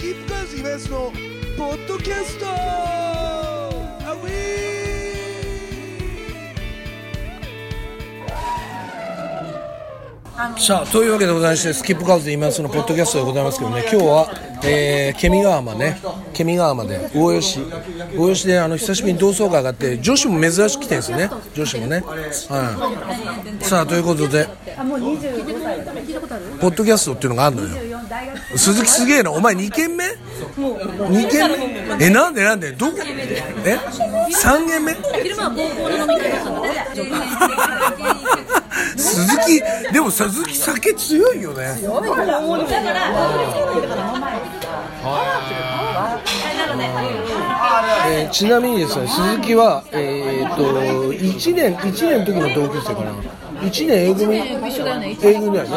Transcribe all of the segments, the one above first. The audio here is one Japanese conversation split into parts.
キープカーズイベントのポッドキャスト。アウィさあというわけでございましてスキップカーズで今そのポッドキャストでございますけどね今日は、えー、ケミガ浜ねケミガ浜で大吉大吉であの久しぶりに同窓会があって女子も珍しく来てるんですよね女子もね。はい。さあということでポッドキャストっていうのがあるのよ鈴木すげえな。お前2軒目？2軒目？えなんでなんで？どこ？え？3軒目？鈴木でも鈴木酒強いよね。えーちなみにですね鈴木はえーっと1年1年の時の同級生かな。1年 A 組 A 組だよね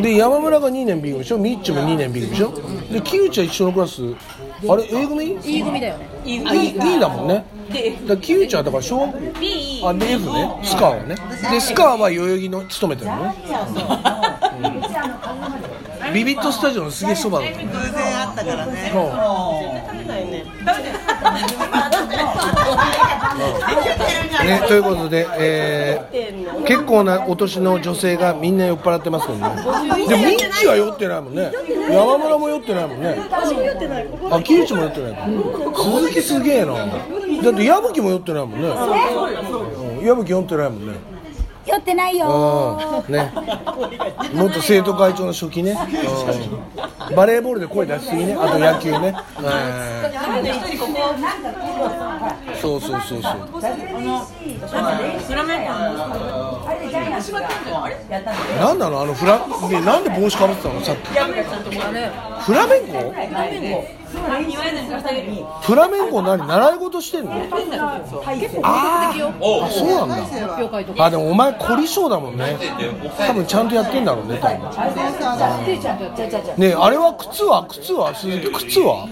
で山村が2年 B 組でしょ？ミッチも2年 B 組でしょ？で木内は一緒のクラスあれ A 組？E 組だよね。E, e だもんね。だ木内はだから小学校 B あで F ね。スカーはね。でスカーは代々木の勤めてるのね、うん。ビビットスタジオのすげえそばだった偶然あったからね。ね、ということで、えー、結構なお年の女性がみんな酔っ払ってますけどね。でもミッチは酔ってないもんね。山村も酔ってないもんね。あ木内も酔ってない鈴木すげえな。だって矢吹も酔ってないもんね。うん矢吹酔ってないもんね酔ってないよ。うん。ね。元生徒会長の初期ね、うん。バレーボールで声出しすぎね。あと野球ね、えーそうそうそうそう。なんなの？あのフラなんで帽子かぶってたの？さっき。フラメンコフラメンコ何？習い事してんの？あー。あそうなんだ。あでもお前凝り性だもんね。多分ちゃんとやってんだろうね多分。ねえあれは靴は？靴は？鈴木靴は？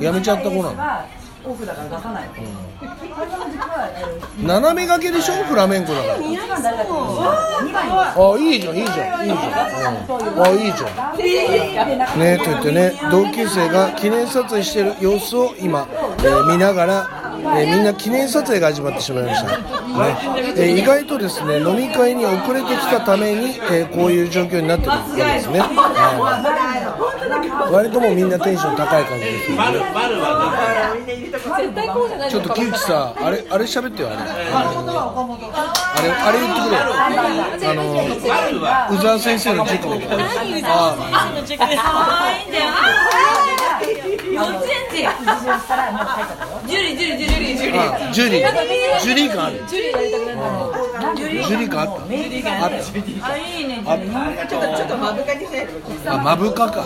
やめちゃった子なの？斜め掛けでしょ？フラメンコだから。あいいじゃんいいじゃんいいじゃん、うん、あいいじゃん。ねと言ってね同級生が記念撮影してる様子を今、えー見ながら、えーみんな記念撮影が始まってしまいました、ね。えー意外とですね飲み会に遅れてきたために、えーこういう状況になってるわけですね、はい、割ともうみんなテンション高い感じですよね。ちょっと木内さあれあれ喋ってよあれ。あれあれ言ってくれよ。あの宇沢先生の事故ああジュリージュリージュリー。感ある。ジュリー。感あった。あったあった。ちょっとちょっとマブカにして。あマブカか。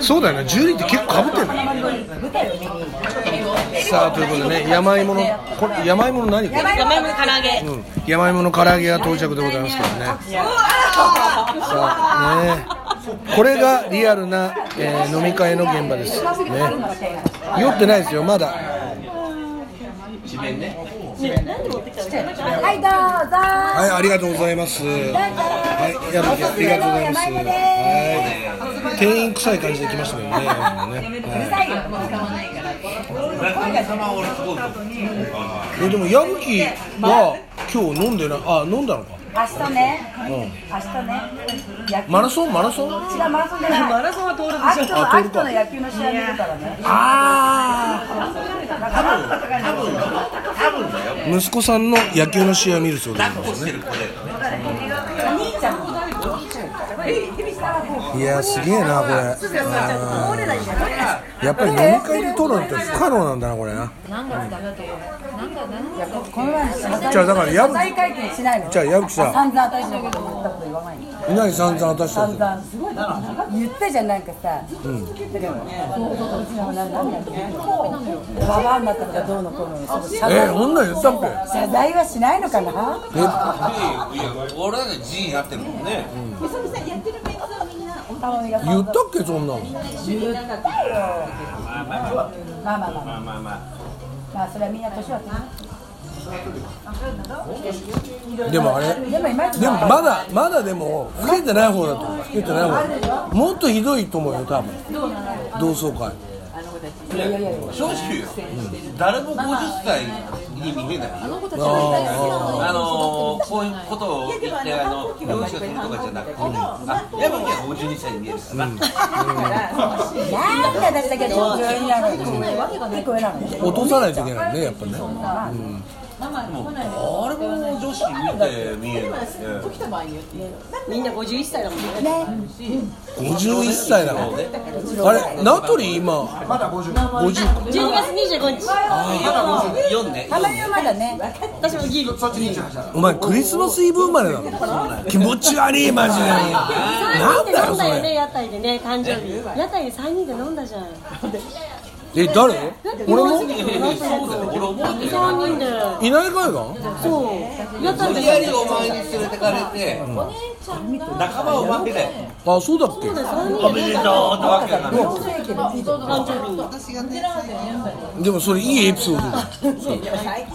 そうだよね。ジュリーって結構かぶってるの。さあということでね山芋のこれ山芋の何？これ山芋唐揚げ。うん、山芋の唐揚げが到着でございますけどね。さあね、これがリアルな、えー飲み会の現場です。ね、酔ってないですよ、まだ。はいどうぞ。はい、ありがとうございます。はい、やありがとうございます。はい、店員臭い感じで来ましたけどね。今ねはいえでも矢吹は今日飲んでない、あ、飲んだのか。明日ね、うん。明日ね、野球マラソン、マラソン？違うマラソンじゃない。マラソンは通るでしょ。秋とあ通るか。秋との野球の試合見るからね。ああ息子さんの野球の試合を見るそうですね。兄ちゃん。も。いやすげえなこれ。うん。やっぱり飲み会で撮るのって不可能なんだなこれなこの前謝罪じゃあだから矢吹謝罪会見しないの。じゃあ矢吹さん散々私のこと言ったこと言わないの。何散々私た散ち々すごいな。言ったじゃんなんかさ。だけど、うちの何何やってるの。ババアになったのかどうのこうの。えー、こんなん言ったっけ？謝罪はしないのかな？俺らで G やってるもんね。頼みが言ったっけそんなの？言ったよ。まあまあまあまあまあ。まあそれはみんな年は取る。でもあれでもいまだまだでも増えてない方だと思う増えてない方もっとひどいと思うよ多分。同窓会。正直、誰も50歳に見えない。よああのー、こういうことを言ってあの容赦するとかじゃなくて、あ山木は52歳に見えるから、なんだけ東京になるの結構なのあ落とさないといけないねやっぱね誰も女子見て見えないね。みんな51歳だもんね。51歳だからね。あれ名取今まだ50 50 12月25日まだ四ね。たまにはまだね。私もギリお前クリスマスイブ生まれなの。気持ち悪いマジでなんだよそ飲んだよね。れ屋台でね。誕生日屋台で3人で飲んだじゃんえ誰？俺も？そうだよ俺覚えてる3人でいない海岸？そう。無理やりお前に連れてかれて、仲間を負けであそうだっけ？おめでとうってわけでもそれいいエピソードだ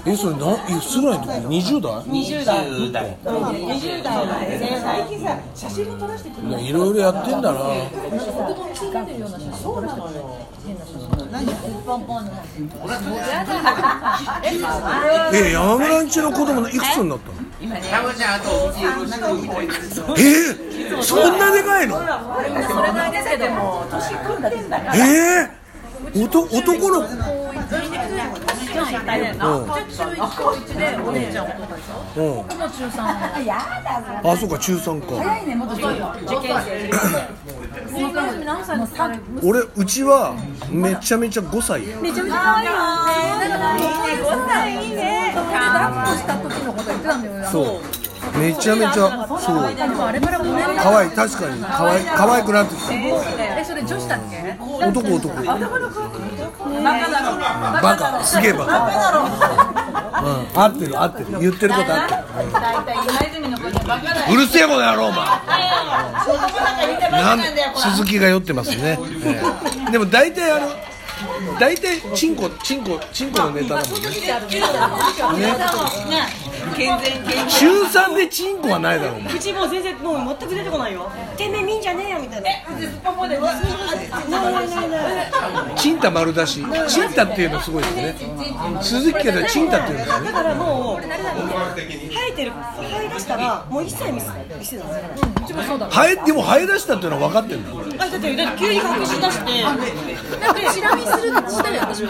えそれないくつぐらいの時20代？20代。10代。20代の前半いやいろいろやってんだな え山村んちの子供いくつになったの？山ちゃんあとうちよろしくみたいなえー、そんなでかいの？それぐらいですけども年組んだですねえー、おと男のあそうか中3か。早いねもっとそうよ受験生俺うちはめちゃめちゃ5歳。めちゃめちゃ可愛いよいいね。抱っこした時のこと言ってたんだよそうめちゃめちゃそう。可愛い確かに。可愛い可愛くなってきた。えそれ女子だっけ？男男。バカ。すげえバカ。うん合ってる合ってる。言ってること合ってる。うるせえこの野郎お前。なん鈴木が酔ってますね、ええ。でも大体あの大体チンコチンコチンコのネタだもんね。健全健中3でチンコはないだろお前。口もう全然もう全く出てこないよ。てめえ見んじゃねえよみたいな。チンタ丸出し。チンタっていうのすごいですね。鈴木家ではチンタっていうんですよね。だからもう生えてる生え出したらもう一切見せ見せない。生えでも生え出したっていうのは分かってんだあだってだって急に隠し出して。でチラ見するってしたよ私も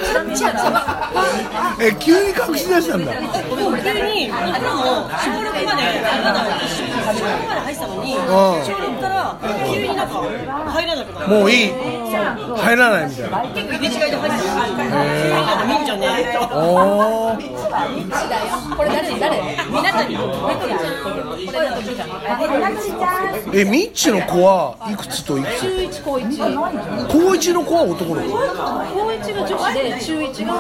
え急に隠し出したんだ。もう急にあでも小6までまだ小6まで入ってたのにん。小6から急になんか入らなくなるもういい。入らないみたいな。結構入れ違いで入ってる見んじゃね。おー。これ誰誰？みなたにえミッチの子はいくつといくつ？高一の子は男の子高一が女子で中一が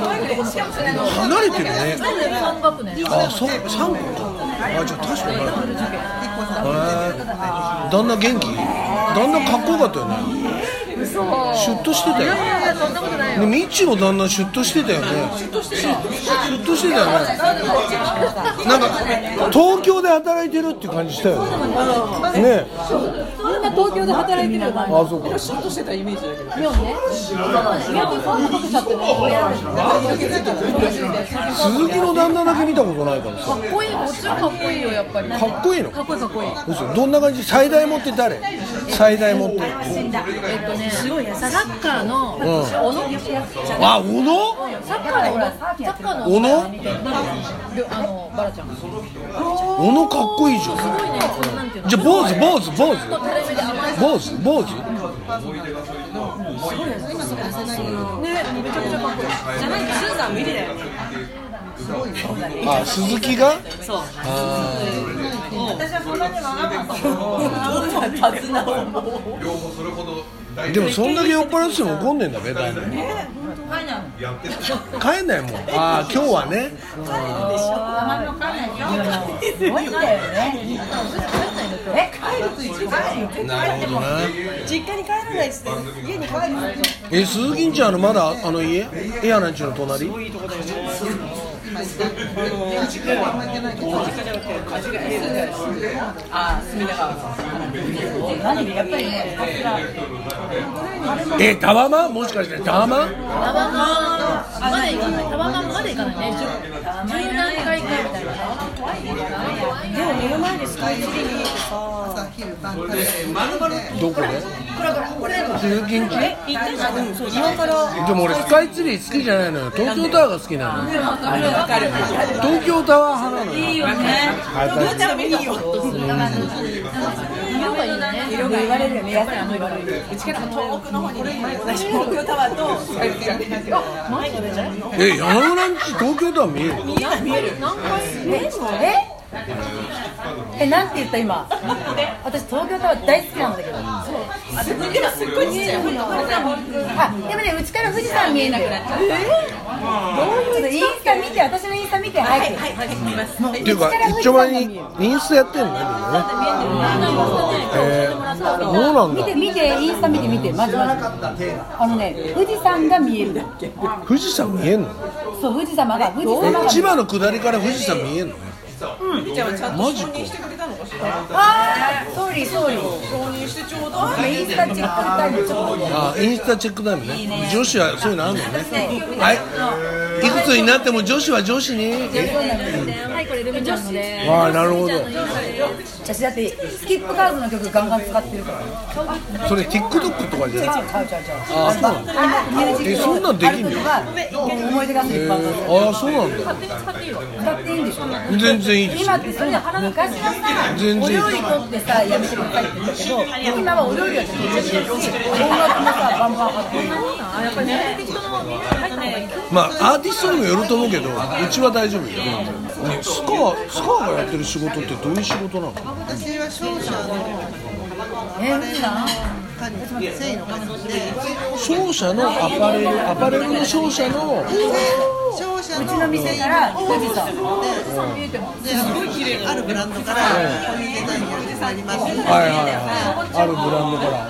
男の子離れてるね。三学年あそう3個かあじゃあ確かにへえ旦那元気旦那かっこよかったよねシュッとしてたよねそんなことないよねミッチの旦那シュッとしてたよねシュッとしてたよねなんか東京で働いてる。っていう感じしたよねねんな東京で働いてるよなあそうか。シュッとしてたイメージだけど。妙ね。そんなことしちゃってね。鈴木の旦那だけ見たことないからさかっこいいこっちはかっこいいよやっぱり。かっこいいの。かっこいいかっこいい嘘どんな感じ？最大持って誰？最大持って。えっとねサッカーの。小野あ小野？サッカーのほらサッカーの小野？あのバラちゃん。すごい小野かっこいいじゃん。ねこのなんていうの。じゃあ坊主坊主坊主坊主？坊主？ねめちゃくちゃかっこいい。じゃないとスーザン無理だよあ鈴木がそう。でもそんだけ酔っ払ってても怒んねえんだべ大体帰んないもん。ああ今日はね。すごいんだよねえ帰ると一番なるほどな実家に帰らないっつって。家に帰るえ鈴木んちゃんあのまだあの家？エアナんちの隣？あ、隅田川の。何やっぱりねえタワマン？もしかしてタワマン？タワマンまで行かない。タワマンまで行かないね。十十何回かみたいな。前でスカイツリー見えてさどこ？で通勤中行ったじゃんうんそう今からでも俺スカイツリー好きじゃないのよ東京タワーが好きなのよ東京タワー派なのよいいよねどうやったら見るよ色がいいね。色が言われるよね安いの言われるうちから遠くの方に東京タワーとスカイツリーが見え山村んち東京タワー見えるの見える見える何回ええなんて言った今？私東京タワー大好きなんだけど。すっごいちっちゃい。本当でもねうちから富士山見えなくなっちゃうどういうインスタ見て私のインスタ見てはいはい見ます。っていうか一丁前にインスタやってんのねみんなねえー、そうなんだ見て見てインスタ見て見てマジマジあのね富士山が見える。富士山見えんの？そう富士山が富士山が千葉の下りから富士山見えんの？ねじゃあちゃんとマジか。承認してくれたのかしら？あー。 sorry sorry 承認してちょうだいインスタチェックタイムちょっと。あインスタチェックタイムね。女子はそういうのあるのね。はい。いくつになっても女子は女子に。はい、これルミちゃんので。ああなるほど私だってスキップカードの曲ガンガン使ってるから。それ TikTok とかじゃない？あそうなんだ。えそんなんできんの？が思い出がするいっぱいあるああそうなんだ。使っていいんでしょ全然いいです今ってそういうの昔はさお料理とってさやめてくださいって言ったけど今はお料理はちょっとめちゃくちゃし音楽もさバンバン張ってるあ、やっぱりね、適当なの入った方がいい。まあアーティストにもよると思うけどうちは大丈夫よ。ねスカスカがやってる仕事ってどういう仕事なの？私は商社の商社のアパレルアパレルの商社の。商社うちの店から富士山であるブランドからこういうデザインがあります。はいはいはい。あるブランドから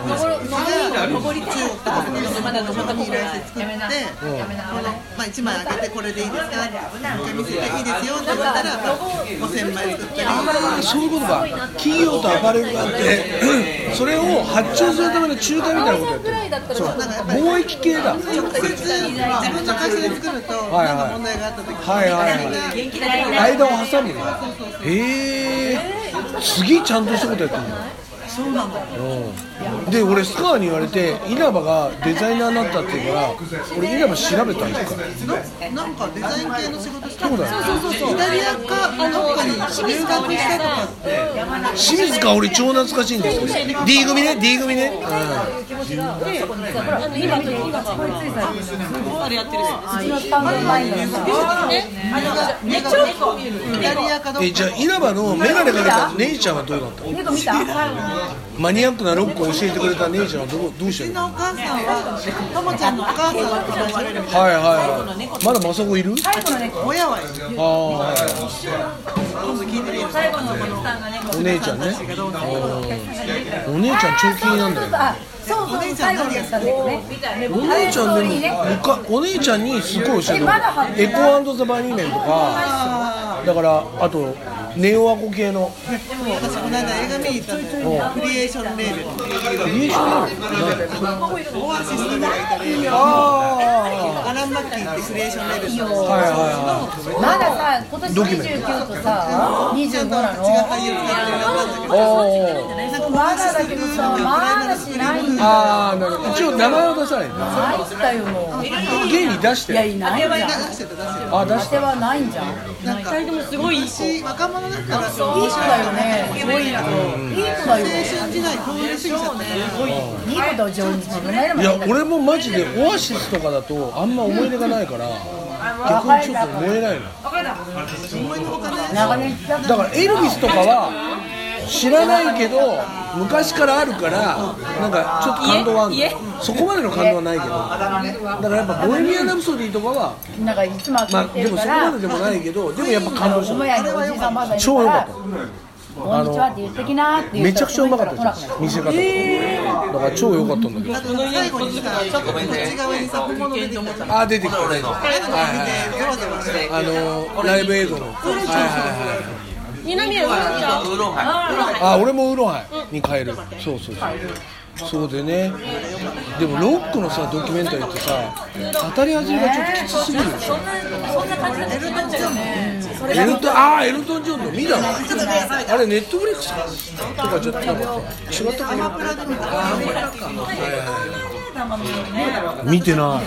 が中国とかまだの元に依頼して作って、まあ、1枚開けてこれでいいですかじゃ見せていいですよって言ったら、まあ、5000枚作ったりあそういうことか企業とアパレルがあってそれを発注する。ための仲介みたいなことやってるそう貿易系だ。直接自分の会社で作るとはい。何か問題があった時に間を挟むのへえ次ちゃんとしたことやってるんだそうなんだ。で俺スカーに言われて稲葉がデザイナーになったって言うから俺稲葉調べたんですか？らなんかデザイン系の仕事してそうだよイタリアかどっかに留学したとかって。清水か俺超懐かしいんですよ。D 組ね？D 組ね、今と今こいついさあれやってるえじゃあ稲葉の眼鏡かけた姉ちゃんはどうだったの猫見たマニアックなロックを教えてくれた姉ちゃんはどうどうしてる？のうちのお母さんはともちゃんのお母さんと一緒にはいはいはいまだマサゴいる最後の猫。親はいるああはい今度聞いてみるお姉ちゃんねお姉ちゃん超気になんだよあそうそう最後のやつだねお姉ちゃんでもいいねむかお姉ちゃんにすごい教えてえまだ貼ってエコザ・バニーメンとかだからあとネオアコ系の。でも私この間映画見に行ったんだよクリエーションレーベルクリエー。ションなのオアシスとかがいたりあアラン・マッキーってクリエー。ションレーベルのあはいはいはまださ今年29とさ25なの違う俳優使ってる名なんまだだけどさまだしないんだああなるほど一応名前を出さないんだ入ったよ。もう。現に出して。いやいないじゃん出してた。出してあ出して当てはないんじゃん。いた。なんかでもすごいい若者だったらい子だよね。すごいいい子だよ青春時代通り過ぎちゃったねい。い子だよ自分自分がいや俺もマジでオアシスとかだとあんま思い入れがないから逆にちょっと燃えないの長年だからエルビスとかは知らないけど昔からあるからなんかちょっと感動はあるの。そこまでの感動はないけど。だからやっぱ「ボヘミアン・ラプソディ」とかはなんかいつもまあ聞いてでもそこまででもないけどでもやっぱ感動した。超良かっからこんにちはって言ってきなって言めちゃくちゃうまかったじゃん見せ方とか、だから超良かったんだけど。こっち側にさ本物出てきたじゃんあ出てきたあのライブ映像の。はいはいはい二宮う。ろちゃんウーロンハあ俺もウーロンハイ。に変えるそうそうそう。そうでね。でもロックのさドキュメンタリーってさ当たり外れがちょっときつすぎるでしょ。そんな感じでなっちゃうよね。エルトンああエルトン・ジョンの見たの？あれネットフリックスとかちょっとなんか違ったかな？あアマプラか。はいはい見てない。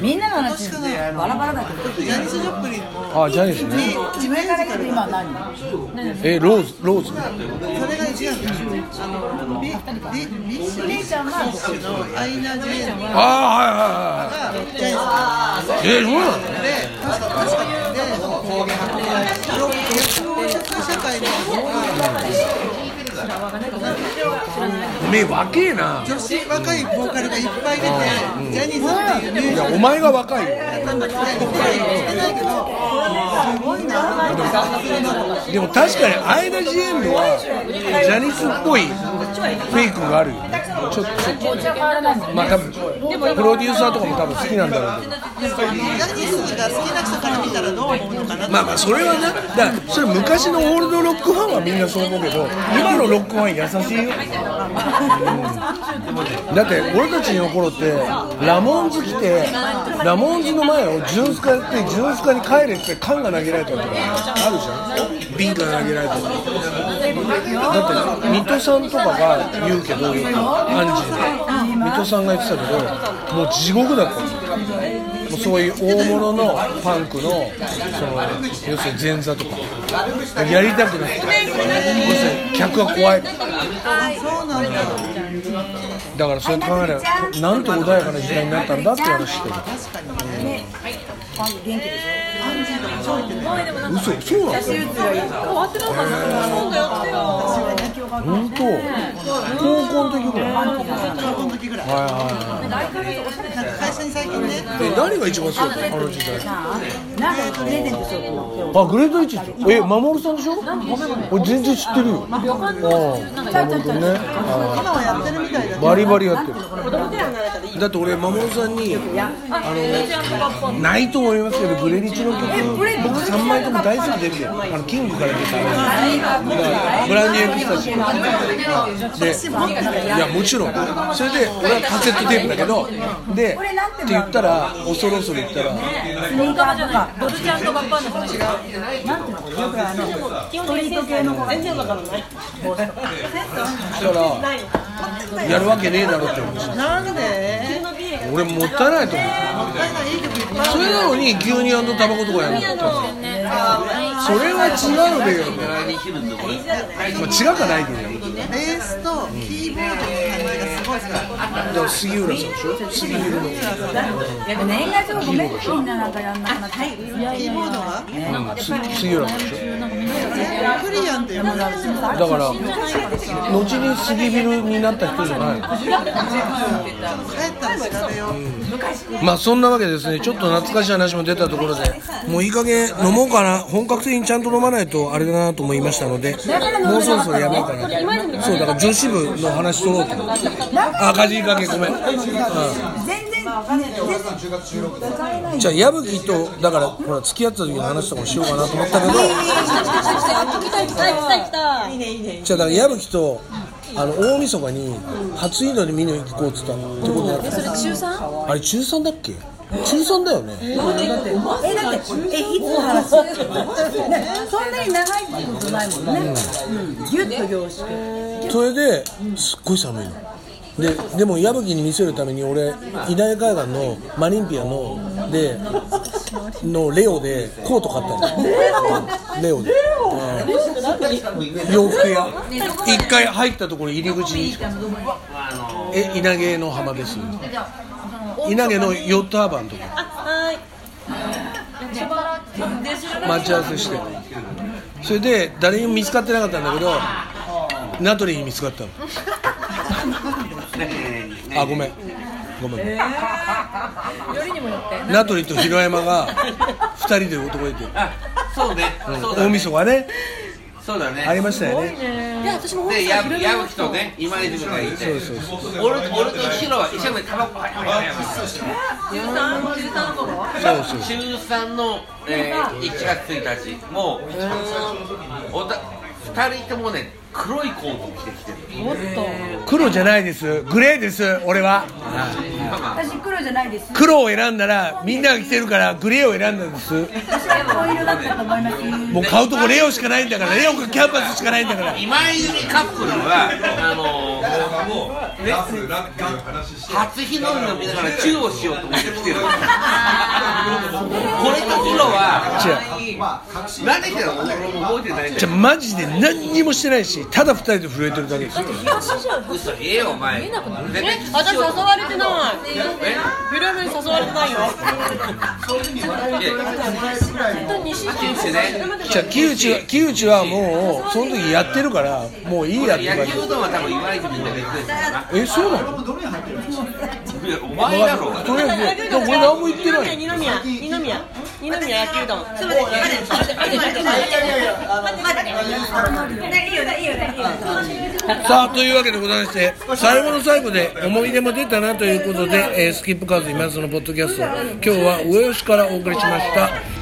みんなの話バラバラだけど。ジャニス・ジョプリン。もあジャニーズね上から言うと今は何えローズローズ？それが違うんだよあのビビビッシュ姉ちゃんはのアイナ・ジ・エンがああはいはいはいジャニスえそうなの？で確か確かでロック社会のおめえ若えな。女子若いボーカルがいっぱい出てジャニーズっていういやお前が若いよでも確かにアイナ・ジ・エンドはジャニスっぽいフェイクがあるよ。ねちょっと。まあ多分プロデューサーとかも多分好きなんだろうけどジャニーズが好きな人から見たらどう思うのかなまあまあそれはな。だからそれ昔のオールドロックファンはみんなそう思うけど今のロックファン優しいよ、うん。だって俺たちの頃ってラモンズ来てラモンズの前をジュンスカってジュンスカに帰れって缶が投げられたとかあるじゃん。瓶が投げられたとかだって水戸さんとかが言うけどアンジーの水戸さんが言ってたけどもう地獄だったの。もうそういう大物のパンクのその要するに前座とか。やりたくなくて要するに客が怖いだだからそう考えればなんて穏やかな時代になったんだって話してる嘘そうなの終わってなかったそうだ。よ来てよ本当。高校の時ぐらい。はい高校の時ぐらいはいはいなんか会社に最近ねえ何が一番好きだったあの時代？なんかプレゼントしようと思ってあグレートイッチ。ってえ守さんでしょ？俺全然知ってるよ。ああ守君ねあ。今はやってるみたいだあバリバリやってるだって俺守さんにあのないと思いますけどグレリチの曲僕3枚とも大好きであのキングから出たブランディエクスタシーでいやもちろん。それで俺はカセットテープだけどでって言ったら恐る恐る言ったらスニーカーとかドルちゃんとバッパーの話なんていうの？よくあの基本的に先生全然わからない。そしたらやるわけねえだろって思う。んで？すよなんで俺もったいない。と思うそれなのに牛乳タバコとかやるのそれは違うべよ、まあ、違くはないけどるベースとキーボードの感じがすごい好きだから杉浦さんでしょ？杉浦の年賀状ごめんねみんななんかやんなくなってキーボードは杉浦さん。でしょクリアンってだから後に杉ビルになった人じゃないの帰ったら調べようまあそんなわけでですね。ちょっと懐かしい話も出たところでもういい加減飲もうかな。本格的にちゃんと飲まないとあれだなと思いましたのでもうそろそろやめようかな。そうだから女子部の話取ろうと思って。あかじいかけごめん、うん。じゃあ矢吹とだからほら付き合ってた時の話とかもしようかなと思ったけど。じゃあだから矢吹とあの大晦日に初日の出見に行こうっつったの。ってことだったそれ中 3? あれ中3だっけ？中3だよね。えだってえいつの話ねそんなに長いってことないもんねうんギュッと凝縮それですっごい寒いの。ででも矢吹に見せるために俺稲毛海岸のマリンピアのでのレオでコート買ったの。レオで、うん。洋服屋。一回入ったところ入り口にえ稲毛の浜です稲毛のヨットハーバーのとこはい。待ち合わせして。それで誰にも見つかってなかったんだけど名取に見つかったの。あごめん。ごめん。よりにもよって。名取と広山が2人で男出てそうね。そうだね。大晦日ねそうだね。ありましたよね。いや私も本当でに矢矢吹とね今泉がいて。そうそうそう俺俺とは一緒にタバコはいはいはいそうそう中3の、えー、1月1日。もうおた2人ともね黒いコートを着てきてる。黒じゃないです。グレーです俺は私黒じゃないです。黒を選んだらみんなが着てるからグレーを選んだんです。私は紺色だったと思います。もう買うとこレオしかないんだからレオかキャンパスしかないんだから。今泉カップルはあのーね、初日の出を見ながらチューをしようと思って来てる。これとヒロは何で来たの俺も覚えてないんだよじゃあマジで何にもしてないしただ二人で震えてるだけです嘘ええよお前。私誘われてない。えフルームに誘われてないよ。いや九州ねじゃあ木内は木内はもうその時やってるからもういいやって感じ野球うどんは多分今泉みたいな言ってるんだよなえそうなのいやお前だろとりあえずいや俺何も言ってない二宮二宮二宮野球どんさあというわけでございまして最後の最後で思い出も出たなということで、えースキップカーズ今津のポッドキャスト今日は上吉からお送りしました